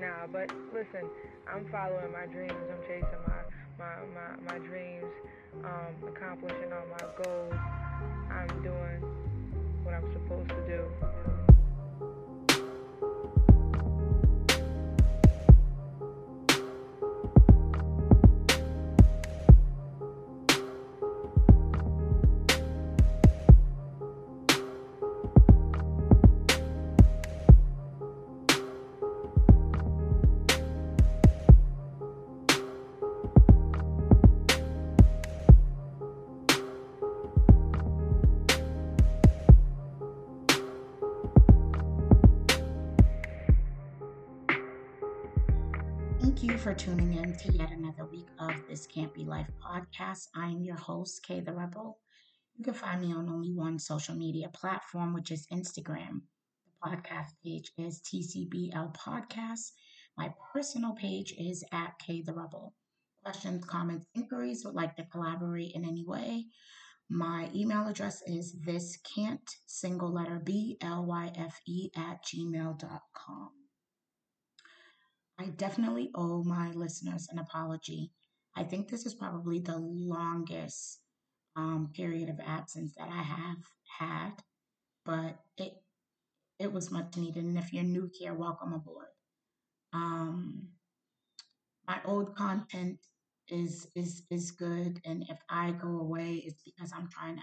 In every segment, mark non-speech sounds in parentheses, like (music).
Nah, but listen, I'm following my dreams. I'm chasing my my my, my dreams, um, accomplishing all my goals. I'm doing what I'm supposed to do. For tuning in to yet another week of This Can't Be Life podcast. I am your host, Kay the Rebel. You can find me on only one social media platform, which is Instagram. The podcast page is TCBL Podcast. My personal page is at Kay the Rebel. Questions, comments, inquiries, would like to collaborate in any way. My email address is this can't single letter B L Y F E at gmail.com. I definitely owe my listeners an apology. I think this is probably the longest um, period of absence that I have had, but it it was much needed. And if you're new here, welcome aboard. Um, my old content is is is good, and if I go away, it's because I'm trying to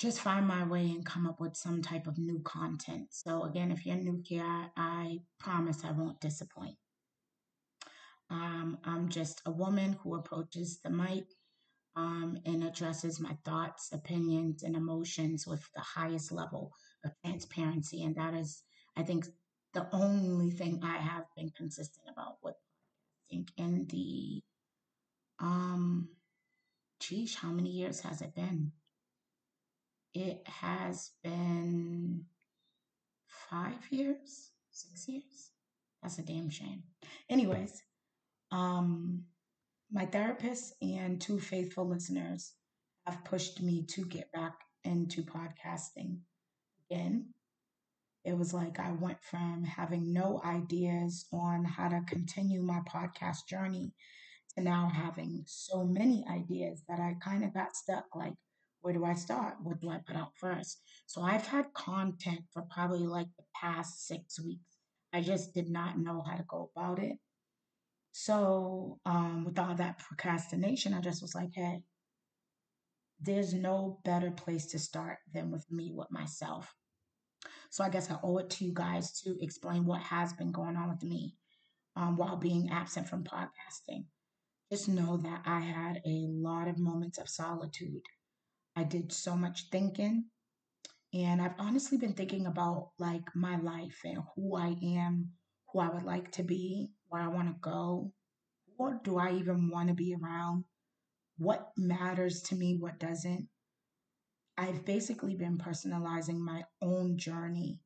just find my way and come up with some type of new content. So, again, if you're new here, I, I promise I won't disappoint. Um, I'm just a woman who approaches the mic um, and addresses my thoughts, opinions, and emotions with the highest level of transparency. And that is, I think, the only thing I have been consistent about with podcasting in the, um, geez, how many years has it been? It has been five years, six years. That's a damn shame. Anyways, um, my therapist and two faithful listeners have pushed me to get back into podcasting again. It was like I went from having no ideas on how to continue my podcast journey to now having so many ideas that I kind of got stuck like, where do I start? What do I put out first? So I've had content for probably like the past six weeks. I just did not know how to go about it. So um, with all that procrastination, I just was like, hey, there's no better place to start than with me, with myself. So I guess I owe it to you guys to explain what has been going on with me um, while being absent from podcasting. Just know that I had a lot of moments of solitude I did so much thinking. And I've honestly been thinking about like my life and who I am, who I would like to be, where I want to go. What do I even want to be around? What matters to me, what doesn't? I've basically been personalizing my own journey,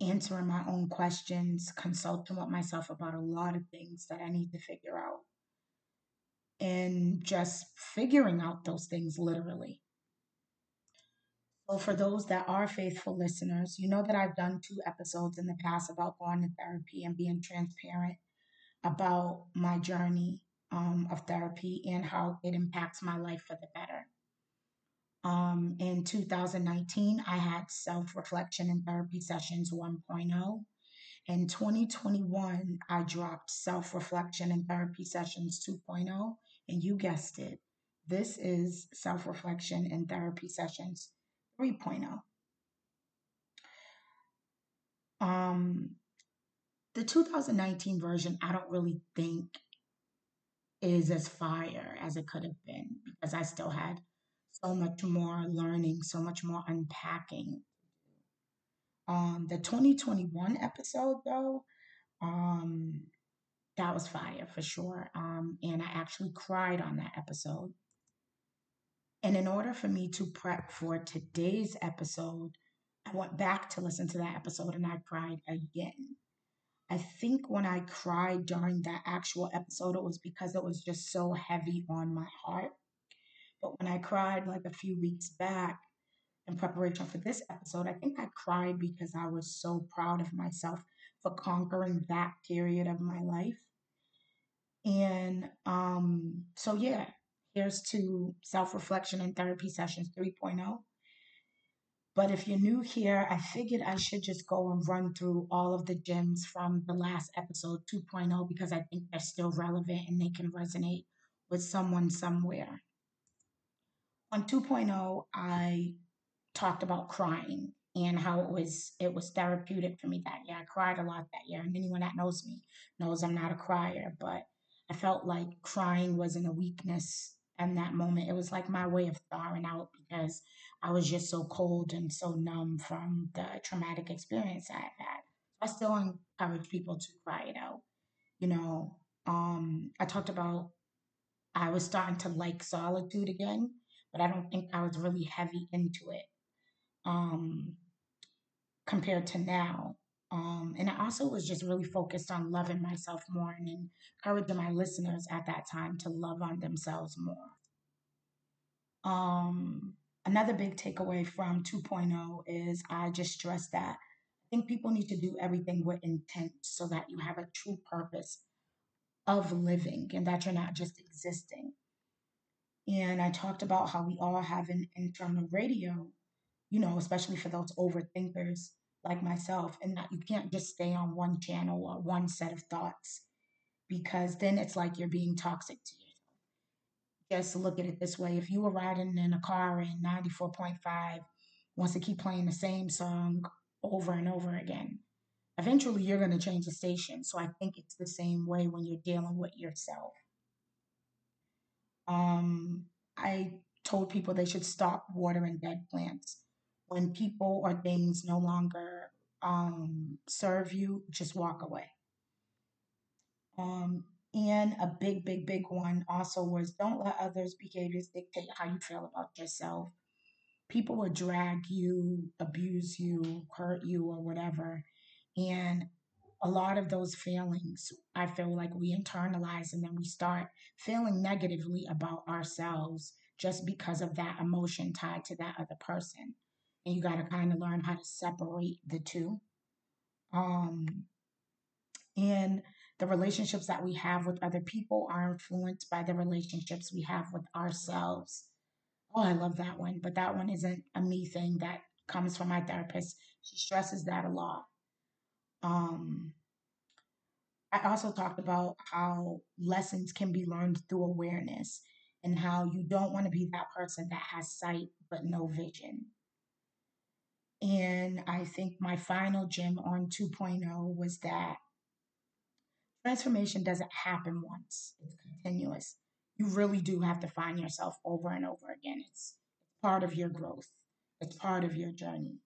answering my own questions, consulting with myself about a lot of things that I need to figure out, and just figuring out those things literally. So, for those that are faithful listeners, you know that I've done two episodes in the past about going to therapy and being transparent about my journey um, of therapy and how it impacts my life for the better. Um, in 2019, I had self reflection and therapy sessions 1.0. In 2021, I dropped self reflection and therapy sessions 2.0. And you guessed it, this is self reflection and therapy sessions 3.0. Um, the 2019 version, I don't really think is as fire as it could have been because I still had so much more learning, so much more unpacking. Um, the 2021 episode, though, um, that was fire for sure. Um, and I actually cried on that episode. And in order for me to prep for today's episode, I went back to listen to that episode and I cried again. I think when I cried during that actual episode, it was because it was just so heavy on my heart. But when I cried like a few weeks back in preparation for this episode, I think I cried because I was so proud of myself for conquering that period of my life. And um, so, yeah, here's to self reflection and therapy sessions 3.0. But if you're new here, I figured I should just go and run through all of the gems from the last episode 2.0 because I think they're still relevant and they can resonate with someone somewhere. On 2.0, I talked about crying and how it was it was therapeutic for me that year. I cried a lot that year, and anyone that knows me knows I'm not a crier, but I felt like crying wasn't a weakness in that moment. It was like my way of thawing out because I was just so cold and so numb from the traumatic experience I had had. I still encourage people to cry it out. You know, um, I talked about I was starting to like solitude again, but I don't think I was really heavy into it um, compared to now. Um, and I also was just really focused on loving myself more and encouraging my listeners at that time to love on themselves more. Um, another big takeaway from 2.0 is I just stress that I think people need to do everything with intent so that you have a true purpose of living and that you're not just existing. And I talked about how we all have an internal radio, you know, especially for those overthinkers like myself, and that you can't just stay on one channel or one set of thoughts because then it's like you're being toxic to yourself. Just look at it this way if you were riding in a car and 94.5 wants to keep playing the same song over and over again, eventually you're going to change the station. So I think it's the same way when you're dealing with yourself. Um, I told people they should stop watering dead plants. When people or things no longer um, serve you, just walk away. Um, and a big, big, big one also was don't let others' behaviors dictate how you feel about yourself. People will drag you, abuse you, hurt you, or whatever. And a lot of those feelings, I feel like we internalize and then we start feeling negatively about ourselves just because of that emotion tied to that other person. And you got to kind of learn how to separate the two. Um, and the relationships that we have with other people are influenced by the relationships we have with ourselves. Oh, I love that one, but that one isn't a me thing that comes from my therapist. She stresses that a lot. Um, I also talked about how lessons can be learned through awareness and how you don't want to be that person that has sight but no vision. And I think my final gem on 2.0 was that transformation doesn't happen once, it's continuous. You really do have to find yourself over and over again. It's part of your growth, it's part of your journey.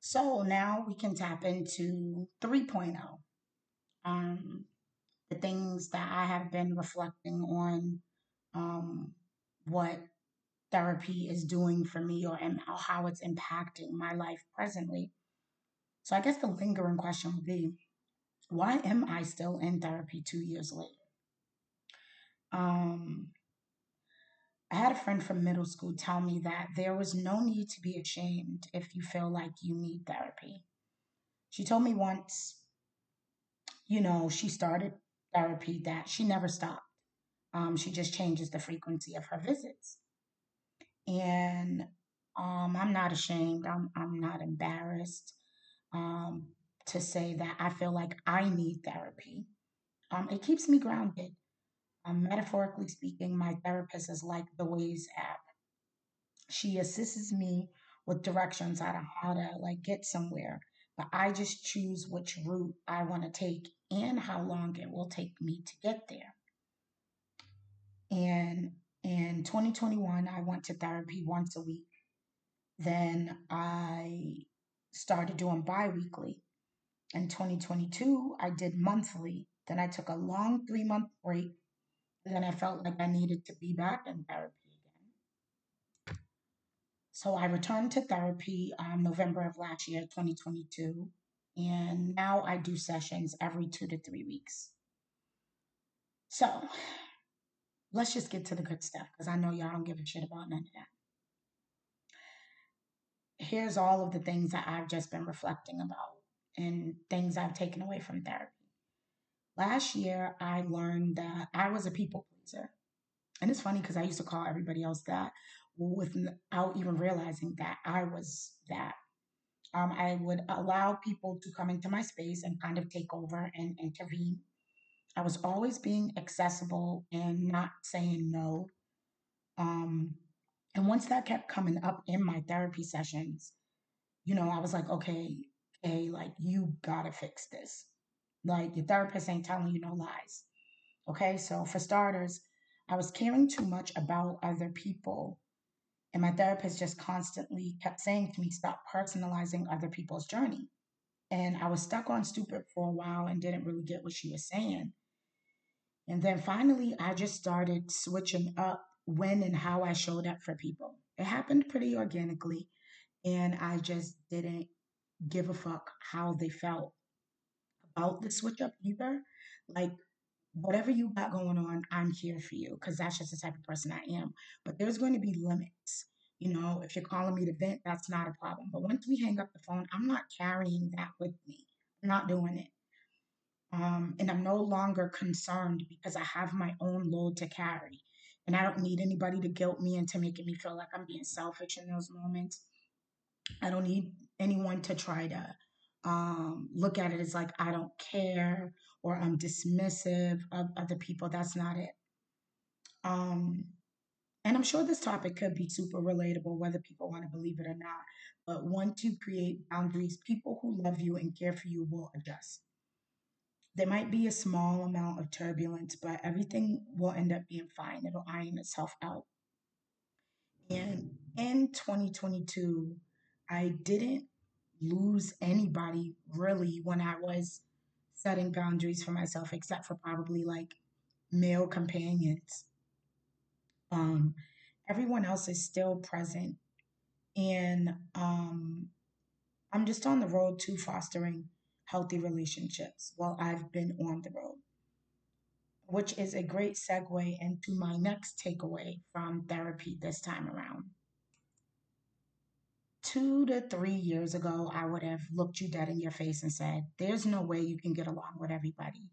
So now we can tap into 3.0. Um, the things that I have been reflecting on, um, what therapy is doing for me or how it's impacting my life presently. So I guess the lingering question would be why am I still in therapy two years later? Um, I had a friend from middle school tell me that there was no need to be ashamed if you feel like you need therapy. She told me once, you know, she started therapy that she never stopped. Um, she just changes the frequency of her visits. And um, I'm not ashamed. I'm, I'm not embarrassed um, to say that I feel like I need therapy. Um, it keeps me grounded. Um, metaphorically speaking, my therapist is like the Waze app. She assists me with directions on how to like get somewhere, but I just choose which route I want to take and how long it will take me to get there. And in 2021, I went to therapy once a week. Then I started doing biweekly. In 2022, I did monthly. Then I took a long three month break then I felt like I needed to be back in therapy again. So I returned to therapy um, November of last year, 2022. And now I do sessions every two to three weeks. So let's just get to the good stuff because I know y'all don't give a shit about none of that. Here's all of the things that I've just been reflecting about and things I've taken away from therapy. Last year, I learned that I was a people pleaser. And it's funny because I used to call everybody else that without even realizing that I was that. Um, I would allow people to come into my space and kind of take over and intervene. I was always being accessible and not saying no. Um, and once that kept coming up in my therapy sessions, you know, I was like, okay, okay, like you gotta fix this. Like your therapist ain't telling you no lies. Okay, so for starters, I was caring too much about other people. And my therapist just constantly kept saying to me, stop personalizing other people's journey. And I was stuck on stupid for a while and didn't really get what she was saying. And then finally, I just started switching up when and how I showed up for people. It happened pretty organically. And I just didn't give a fuck how they felt about the switch up either. Like, whatever you got going on, I'm here for you because that's just the type of person I am. But there's going to be limits. You know, if you're calling me to vent, that's not a problem. But once we hang up the phone, I'm not carrying that with me. I'm not doing it. Um, and I'm no longer concerned because I have my own load to carry. And I don't need anybody to guilt me into making me feel like I'm being selfish in those moments. I don't need anyone to try to um, look at it as like I don't care or I'm dismissive of other people. That's not it. Um, and I'm sure this topic could be super relatable, whether people want to believe it or not. But once you create boundaries, people who love you and care for you will adjust. There might be a small amount of turbulence, but everything will end up being fine. It'll iron itself out. And in 2022, I didn't lose anybody really when I was setting boundaries for myself, except for probably like male companions. Um, everyone else is still present. And um, I'm just on the road to fostering healthy relationships while I've been on the road, which is a great segue into my next takeaway from therapy this time around two to three years ago, I would have looked you dead in your face and said, There's no way you can get along with everybody.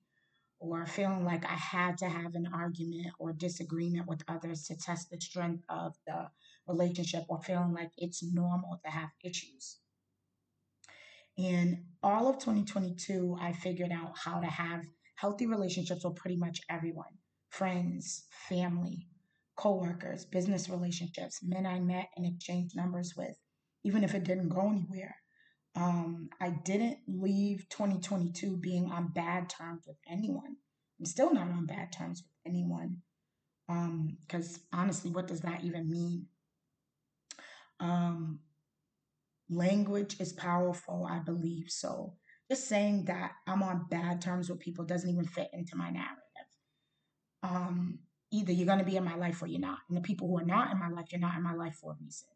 Or feeling like I had to have an argument or disagreement with others to test the strength of the relationship, or feeling like it's normal to have issues. In all of 2022, I figured out how to have healthy relationships with pretty much everyone friends, family, coworkers, business relationships, men I met and exchanged numbers with, even if it didn't go anywhere. Um, I didn't leave 2022 being on bad terms with anyone. I'm still not on bad terms with anyone. Because um, honestly, what does that even mean? Um, language is powerful, I believe. So just saying that I'm on bad terms with people doesn't even fit into my narrative. Um, either you're going to be in my life or you're not. And the people who are not in my life, you're not in my life for a reason.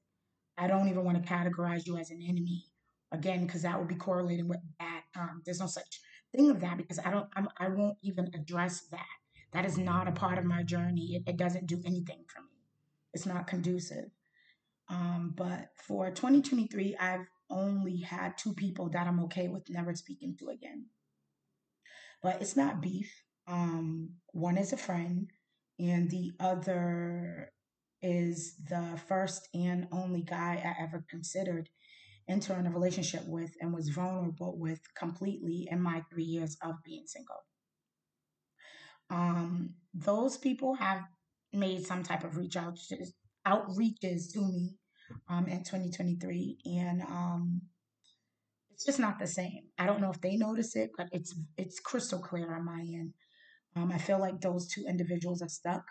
I don't even want to categorize you as an enemy again because that would be correlating with bad um, there's no such thing of that because i don't I'm, i will not even address that that is not a part of my journey it, it doesn't do anything for me it's not conducive um, but for 2023 i've only had two people that i'm okay with never speaking to again but it's not beef um, one is a friend and the other is the first and only guy I ever considered entering a relationship with and was vulnerable with completely in my three years of being single. Um, those people have made some type of reach out outreaches to me um, in 2023, and um, it's just not the same. I don't know if they notice it, but it's it's crystal clear on my end. Um, I feel like those two individuals are stuck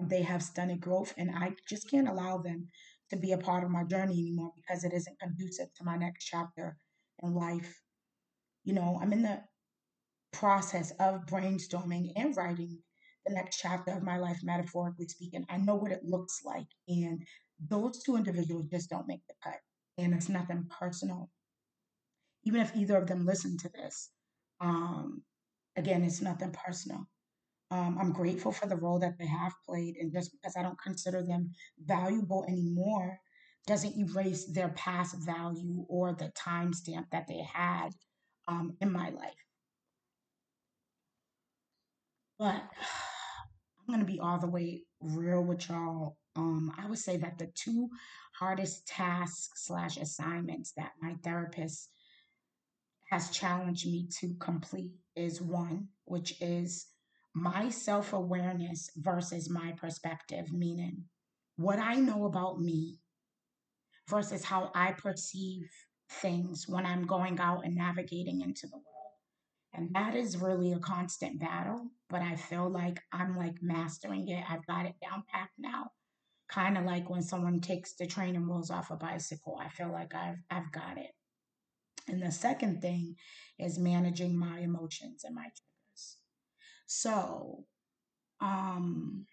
they have stunted growth, and I just can't allow them to be a part of my journey anymore because it isn't conducive to my next chapter in life. You know, I'm in the process of brainstorming and writing the next chapter of my life, metaphorically speaking. I know what it looks like, and those two individuals just don't make the cut. And it's nothing personal. Even if either of them listen to this, um, again, it's nothing personal. Um, I'm grateful for the role that they have played, and just because I don't consider them valuable anymore doesn't erase their past value or the timestamp that they had um, in my life. But I'm going to be all the way real with y'all. Um, I would say that the two hardest tasks slash assignments that my therapist has challenged me to complete is one, which is my self awareness versus my perspective, meaning what I know about me versus how I perceive things when I'm going out and navigating into the world. And that is really a constant battle, but I feel like I'm like mastering it. I've got it down pat now. Kind of like when someone takes the training wheels off a bicycle. I feel like I've I've got it. And the second thing is managing my emotions and my triggers. So, um,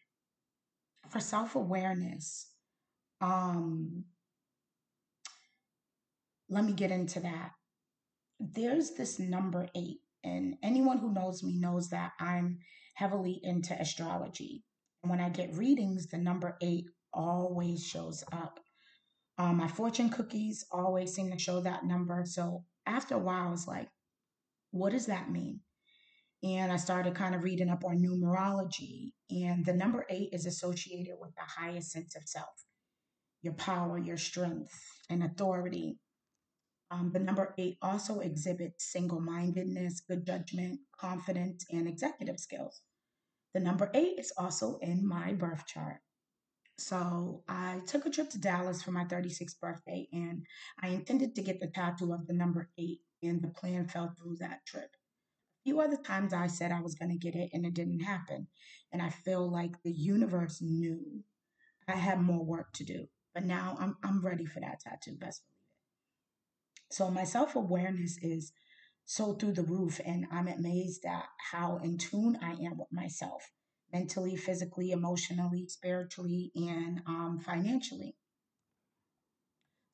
for self awareness, um, let me get into that. There's this number eight, and anyone who knows me knows that I'm heavily into astrology. When I get readings, the number eight always shows up. Um, my fortune cookies always seem to show that number. So after a while, I was like, what does that mean? And I started kind of reading up on numerology. And the number eight is associated with the highest sense of self, your power, your strength, and authority. Um, the number eight also exhibits single mindedness, good judgment, confidence, and executive skills. The number eight is also in my birth chart. So I took a trip to Dallas for my 36th birthday and I intended to get the tattoo of the number eight, and the plan fell through that trip. A few other times I said I was going to get it and it didn't happen. And I feel like the universe knew I had more work to do. But now I'm, I'm ready for that tattoo, best. So my self awareness is so through the roof, and I'm amazed at how in tune I am with myself mentally, physically, emotionally, spiritually, and um, financially.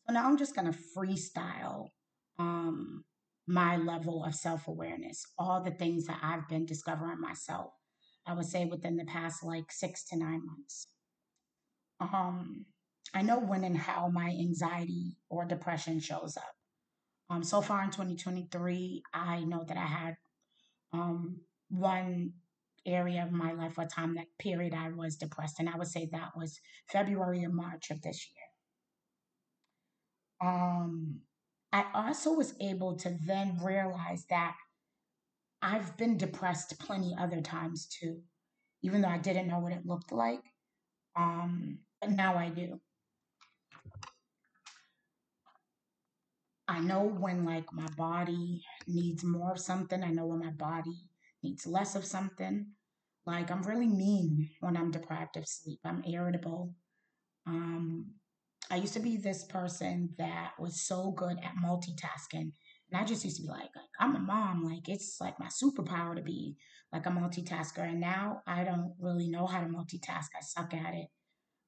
So now I'm just going to freestyle um, my level of self awareness, all the things that I've been discovering myself, I would say within the past like six to nine months. Um, I know when and how my anxiety or depression shows up. Um, so far in 2023, I know that I had um, one area of my life or time that period I was depressed. And I would say that was February and March of this year. Um, I also was able to then realize that I've been depressed plenty other times too, even though I didn't know what it looked like. Um, but now I do. I know when like my body needs more of something. I know when my body needs less of something. Like I'm really mean when I'm deprived of sleep. I'm irritable. Um, I used to be this person that was so good at multitasking. And I just used to be like, like, I'm a mom. Like, it's like my superpower to be like a multitasker. And now I don't really know how to multitask. I suck at it.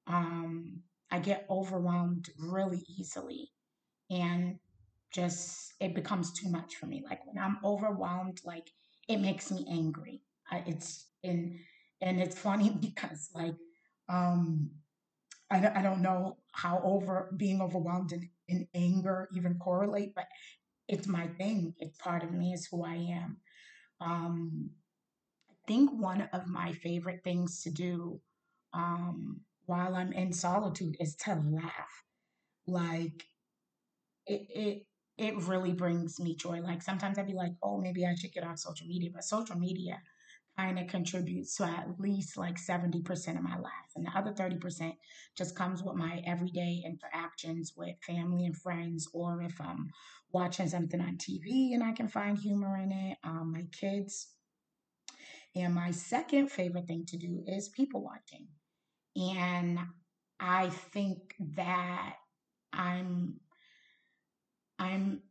Um, I get overwhelmed really easily. And just, it becomes too much for me. Like, when I'm overwhelmed, like, it makes me angry. I, it's and and it's funny (laughs) because like um I don't, I don't know how over being overwhelmed and, and anger even correlate, but it's my thing. It's part of me. It's who I am. Um, I think one of my favorite things to do um, while I'm in solitude is to laugh. Like it, it, it really brings me joy. Like sometimes I'd be like, oh, maybe I should get off social media, but social media kind of contributes to at least like 70% of my life. And the other 30% just comes with my everyday interactions with family and friends, or if I'm watching something on TV and I can find humor in it, um, my kids. And my second favorite thing to do is people watching. And I think that I'm I'm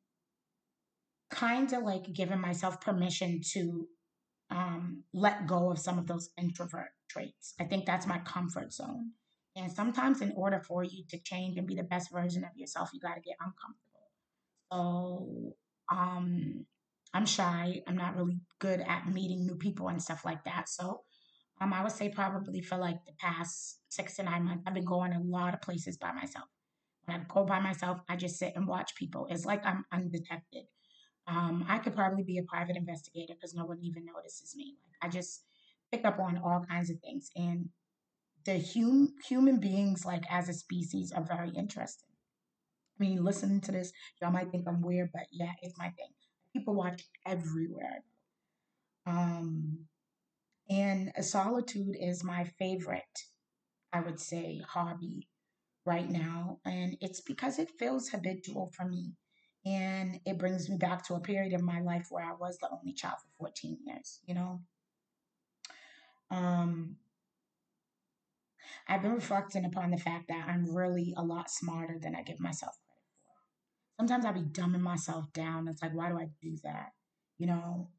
kind of like giving myself permission to um, let go of some of those introvert traits. I think that's my comfort zone. And sometimes, in order for you to change and be the best version of yourself, you got to get uncomfortable. So, um, I'm shy. I'm not really good at meeting new people and stuff like that. So, um, I would say probably for like the past six to nine months, I've been going a lot of places by myself. When I go by myself, I just sit and watch people. It's like I'm undetected. Um, I could probably be a private investigator because no one even notices me. Like I just pick up on all kinds of things, and the hum- human beings, like as a species, are very interesting. I mean, listening to this, y'all might think I'm weird, but yeah, it's my thing. People watch everywhere. Um, and solitude is my favorite, I would say, hobby right now. And it's because it feels habitual for me. And it brings me back to a period of my life where I was the only child for 14 years, you know? Um, I've been reflecting upon the fact that I'm really a lot smarter than I give myself credit for. Sometimes I'll be dumbing myself down. It's like, why do I do that? You know?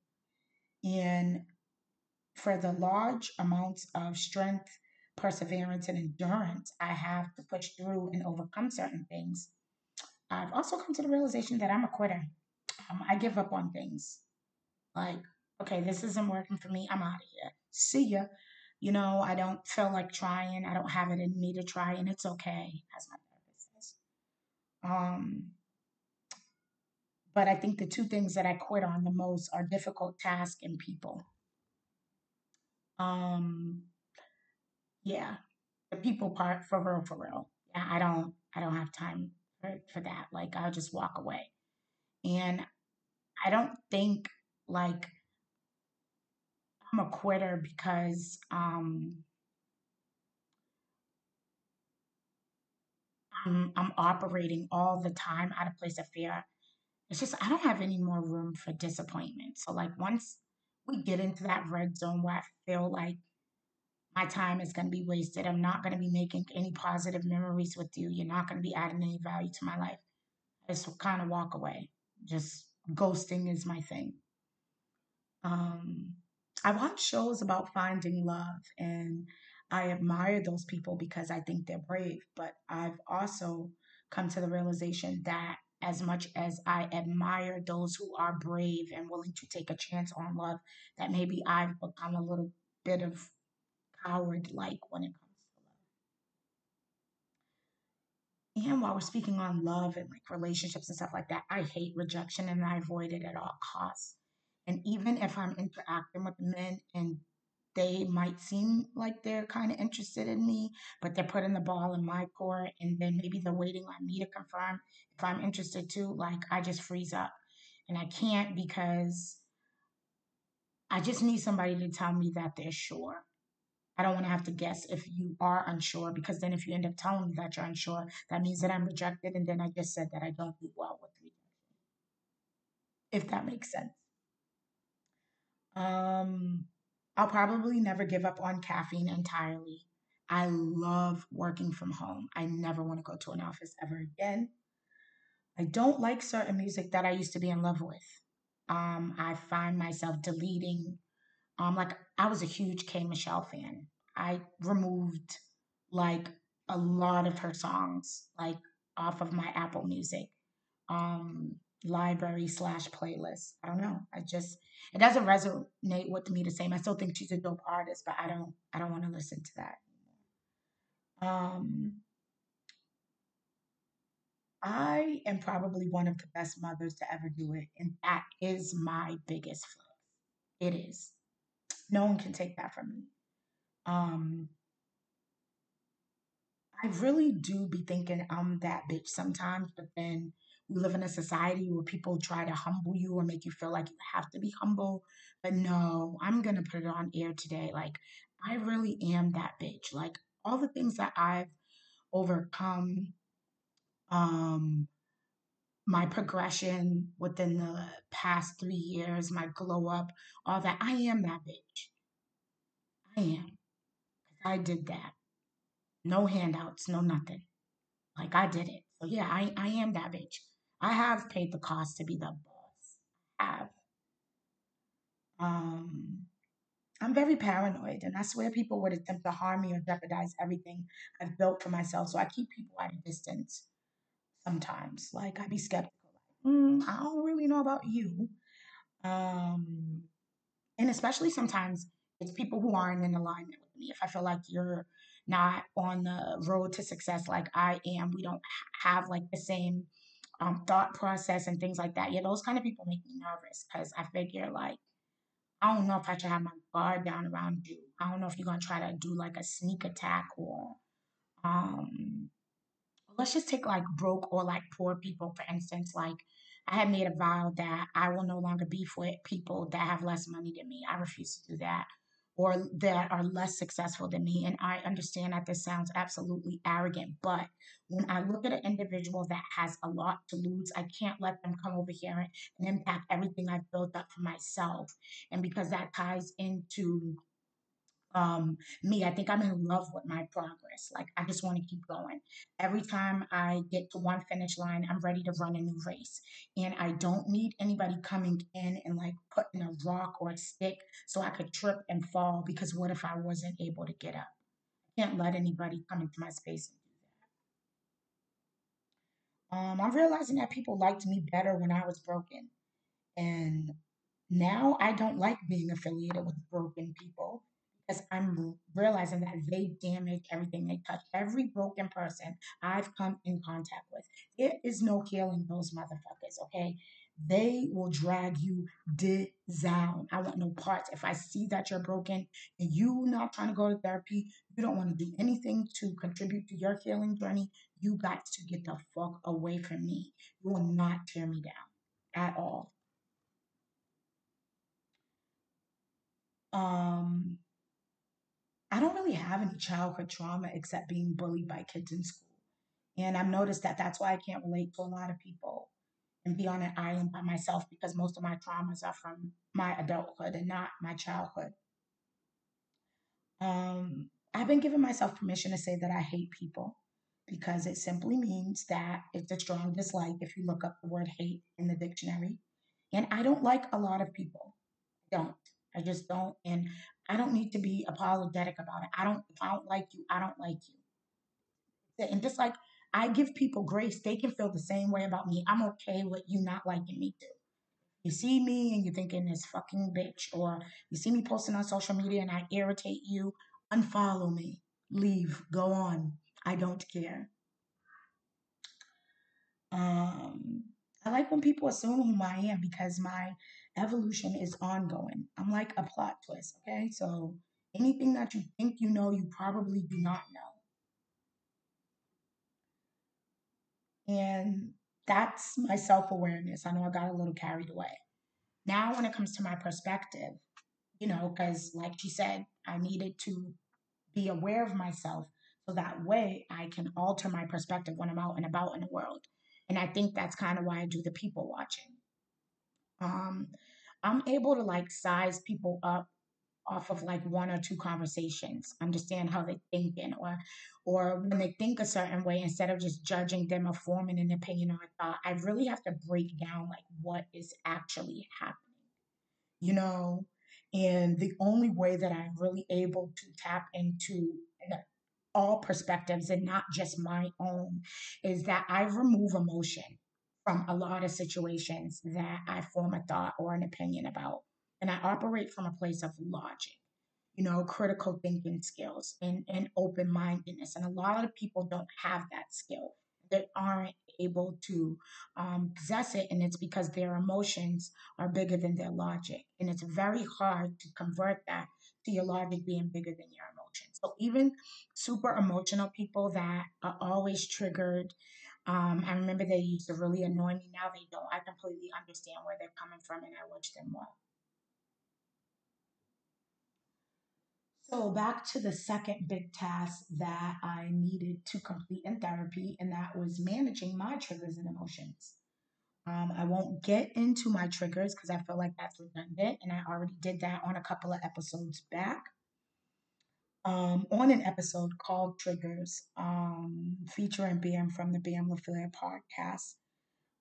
And for the large amounts of strength, perseverance, and endurance I have to push through and overcome certain things, I've also come to the realization that I'm a quitter. Um, I give up on things. Like, okay, this isn't working for me. I'm out of here. See ya. You know, I don't feel like trying. I don't have it in me to try, and it's okay, as my therapist says. Um, but I think the two things that I quit on the most are difficult tasks and people. Um, yeah, the people part for real, for real. Yeah, I don't, I don't have time for, for that. Like, I'll just walk away. And I don't think like I'm a quitter because um I'm I'm operating all the time out of place of fear. It's just I don't have any more room for disappointment. So like once we get into that red zone where I feel like my time is going to be wasted. I'm not going to be making any positive memories with you. You're not going to be adding any value to my life. I just kind of walk away. Just ghosting is my thing. Um, I watch shows about finding love and I admire those people because I think they're brave. But I've also come to the realization that as much as I admire those who are brave and willing to take a chance on love, that maybe I've become a little bit of coward like when it comes to love. And while we're speaking on love and like relationships and stuff like that, I hate rejection and I avoid it at all costs. And even if I'm interacting with men and they might seem like they're kind of interested in me, but they're putting the ball in my court and then maybe they're waiting on me to confirm if I'm interested too, like I just freeze up. And I can't because I just need somebody to tell me that they're sure. I don't want to have to guess if you are unsure because then if you end up telling me that you're unsure, that means that I'm rejected. And then I just said that I don't do well with rejection. If that makes sense. Um, I'll probably never give up on caffeine entirely. I love working from home. I never want to go to an office ever again. I don't like certain music that I used to be in love with. Um, I find myself deleting um, like I was a huge K Michelle fan. I removed like a lot of her songs like off of my Apple Music um library slash playlist. I don't know. I just it doesn't resonate with me the same. I still think she's a dope artist, but I don't I don't want to listen to that. Um I am probably one of the best mothers to ever do it, and that is my biggest flex. It is. No one can take that from me. Um, I really do be thinking I'm that bitch sometimes, but then we live in a society where people try to humble you or make you feel like you have to be humble. But no, I'm going to put it on air today. Like, I really am that bitch. Like, all the things that I've overcome, um, my progression within the past three years, my glow up, all that. I am that bitch. I am. I did that. No handouts, no nothing. Like I did it. So yeah, I, I am that bitch. I have paid the cost to be the boss. I have. Um I'm very paranoid, and I swear people would attempt to harm me or jeopardize everything I've built for myself. So I keep people at a distance sometimes. Like I'd be skeptical. Like, mm, I don't really know about you. Um, and especially sometimes it's people who aren't in alignment with me. If I feel like you're not on the road to success like I am, we don't have like the same um, thought process and things like that. Yeah, those kind of people make me nervous because I figure like I don't know if I should have my guard down around you. I don't know if you're gonna try to do like a sneak attack or um let's just take like broke or like poor people for instance. Like I had made a vow that I will no longer be for people that have less money than me. I refuse to do that or that are less successful than me. And I understand that this sounds absolutely arrogant, but when I look at an individual that has a lot to lose, I can't let them come over here and impact everything I've built up for myself. And because that ties into um, me. I think I'm in love with my progress. Like I just want to keep going. Every time I get to one finish line, I'm ready to run a new race. And I don't need anybody coming in and like putting a rock or a stick so I could trip and fall because what if I wasn't able to get up? I can't let anybody come into my space and do that. Um, I'm realizing that people liked me better when I was broken. And now I don't like being affiliated with broken people because I'm realizing that they damage everything they touch. Every broken person I've come in contact with, it is no healing those motherfuckers, okay? They will drag you down. I want no parts. If I see that you're broken and you not trying to go to therapy, you don't want to do anything to contribute to your healing journey, you got to get the fuck away from me. You will not tear me down at all. Um, I don't really have any childhood trauma except being bullied by kids in school. And I've noticed that that's why I can't relate to a lot of people and be on an island by myself because most of my traumas are from my adulthood and not my childhood. Um, I've been giving myself permission to say that I hate people because it simply means that it's a strong dislike if you look up the word hate in the dictionary. And I don't like a lot of people. I don't. I just don't. And I don't need to be apologetic about it. I don't, if I don't like you, I don't like you. And just like I give people grace, they can feel the same way about me. I'm okay with you not liking me too. You see me and you're thinking this fucking bitch, or you see me posting on social media and I irritate you, unfollow me, leave, go on. I don't care. Um, I like when people assume who I am because my evolution is ongoing. I'm like a plot twist, okay? So anything that you think you know, you probably do not know. And that's my self awareness. I know I got a little carried away. Now, when it comes to my perspective, you know, because like she said, I needed to be aware of myself so that way I can alter my perspective when I'm out and about in the world. And I think that's kind of why I do the people watching. Um, I'm able to like size people up off of like one or two conversations, understand how they're thinking, or or when they think a certain way, instead of just judging them or forming an opinion or a thought, I really have to break down like what is actually happening, you know. And the only way that I'm really able to tap into all perspectives and not just my own is that I remove emotion from a lot of situations that I form a thought or an opinion about. And I operate from a place of logic, you know, critical thinking skills and, and open mindedness. And a lot of people don't have that skill. They aren't able to um, possess it, and it's because their emotions are bigger than their logic. And it's very hard to convert that to your logic being bigger than your emotions. So even super emotional people that are always triggered um, I remember they used to really annoy me. Now they don't. I completely understand where they're coming from and I wish them well. So, back to the second big task that I needed to complete in therapy, and that was managing my triggers and emotions. Um, I won't get into my triggers because I feel like that's redundant, and I already did that on a couple of episodes back um, on an episode called Triggers, um, featuring Bam from the Bam LaFleur podcast.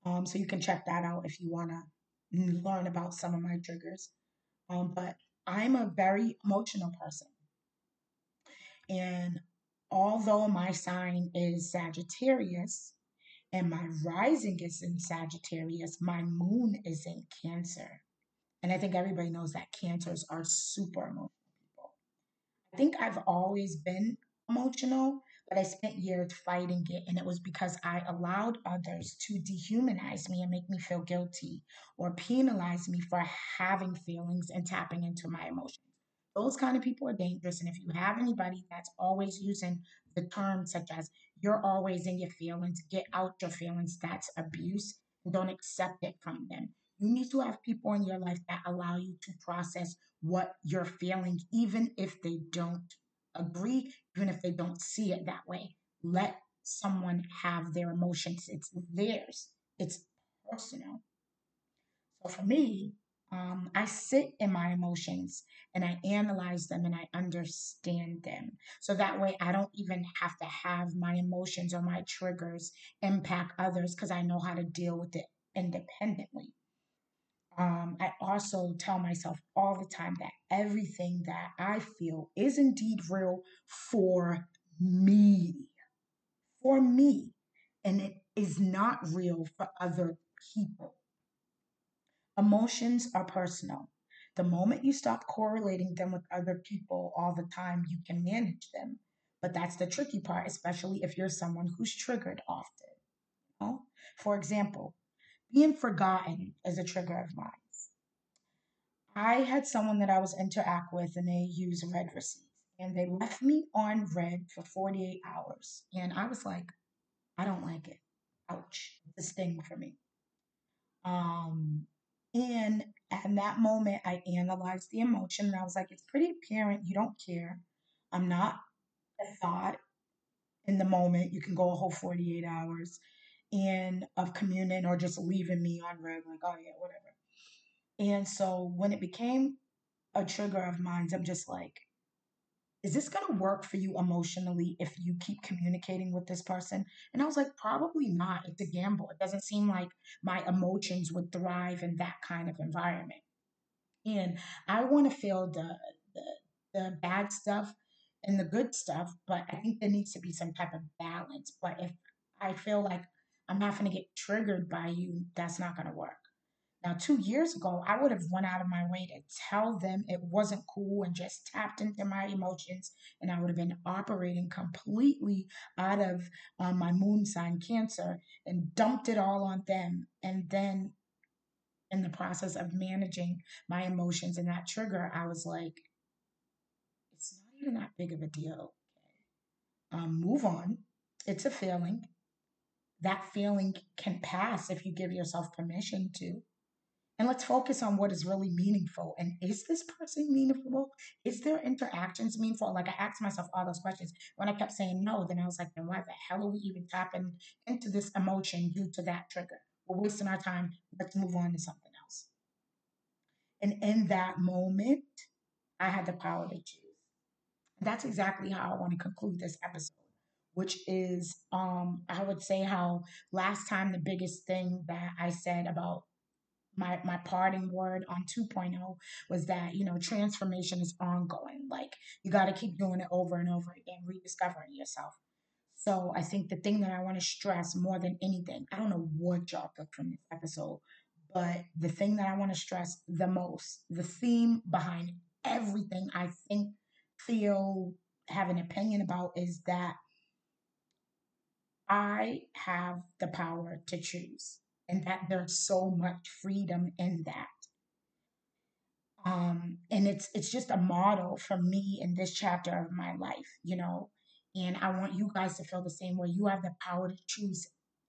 Um, so you can check that out if you want to learn about some of my triggers. Um, but I'm a very emotional person. And although my sign is Sagittarius and my rising is in Sagittarius, my moon is in Cancer. And I think everybody knows that Cancers are super emotional. I think I've always been emotional, but I spent years fighting it. And it was because I allowed others to dehumanize me and make me feel guilty or penalize me for having feelings and tapping into my emotions. Those kind of people are dangerous. And if you have anybody that's always using the terms such as you're always in your feelings, get out your feelings, that's abuse. Don't accept it from them. You need to have people in your life that allow you to process what you're feeling, even if they don't agree, even if they don't see it that way. Let someone have their emotions. It's theirs, it's personal. So for me, um, I sit in my emotions and I analyze them and I understand them. So that way I don't even have to have my emotions or my triggers impact others because I know how to deal with it independently. Um, I also tell myself all the time that everything that I feel is indeed real for me. For me. And it is not real for other people. Emotions are personal. The moment you stop correlating them with other people all the time, you can manage them. But that's the tricky part, especially if you're someone who's triggered often. You know? For example, being forgotten is a trigger of mine. I had someone that I was interact with and they use read receipts and they left me on read for 48 hours. And I was like, I don't like it. Ouch. It's a sting for me. Um, and at that moment, I analyzed the emotion and I was like, it's pretty apparent you don't care. I'm not a thought in the moment. You can go a whole 48 hours and of communing or just leaving me on read, like, oh yeah, whatever. And so when it became a trigger of mine, I'm just like, is this going to work for you emotionally if you keep communicating with this person? And I was like, probably not. It's a gamble. It doesn't seem like my emotions would thrive in that kind of environment. And I want to feel the, the, the bad stuff and the good stuff, but I think there needs to be some type of balance. But if I feel like I'm not going to get triggered by you, that's not going to work. Now, two years ago, I would have went out of my way to tell them it wasn't cool and just tapped into my emotions, and I would have been operating completely out of um, my moon sign, Cancer, and dumped it all on them. And then, in the process of managing my emotions and that trigger, I was like, it's not even that big of a deal. Um, move on. It's a feeling. That feeling can pass if you give yourself permission to and let's focus on what is really meaningful. And is this person meaningful? Is their interactions meaningful? Like I asked myself all those questions. When I kept saying no, then I was like, then why the hell are we even tapping into this emotion due to that trigger? We're wasting our time. Let's move on to something else. And in that moment, I had the power to choose. That's exactly how I want to conclude this episode which is um I would say how last time the biggest thing that I said about my my parting word on 2.0 was that you know transformation is ongoing. Like you got to keep doing it over and over again rediscovering yourself. So i think the thing that i want to stress more than anything i don't know what y'all took from this episode but the thing that i want to stress the most the theme behind everything i think feel have an opinion about is that i have the power to choose and that there's so much freedom in that. Um, and it's it's just a model for me in this chapter of my life, you know. And I want you guys to feel the same way. You have the power to choose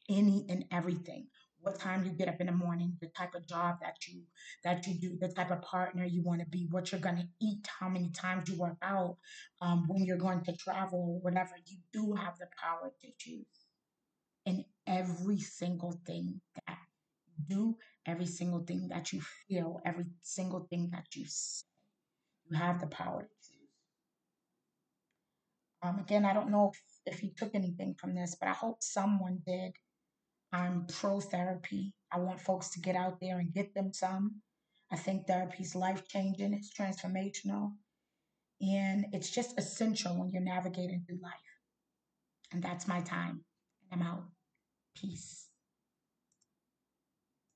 any and everything. What time you get up in the morning, the type of job that you that you do, the type of partner you want to be, what you're to eat, how many times you work out, um, when you're going to travel, whatever. You do have the power to choose in every single thing that you do, every single thing that you feel, every single thing that you say. You have the power to choose. Um, again, I don't know if, if you took anything from this, but I hope someone did. I'm pro therapy. I want folks to get out there and get them some. I think therapy is life changing, it's transformational, and it's just essential when you're navigating through life. And that's my time. I'm out. Peace.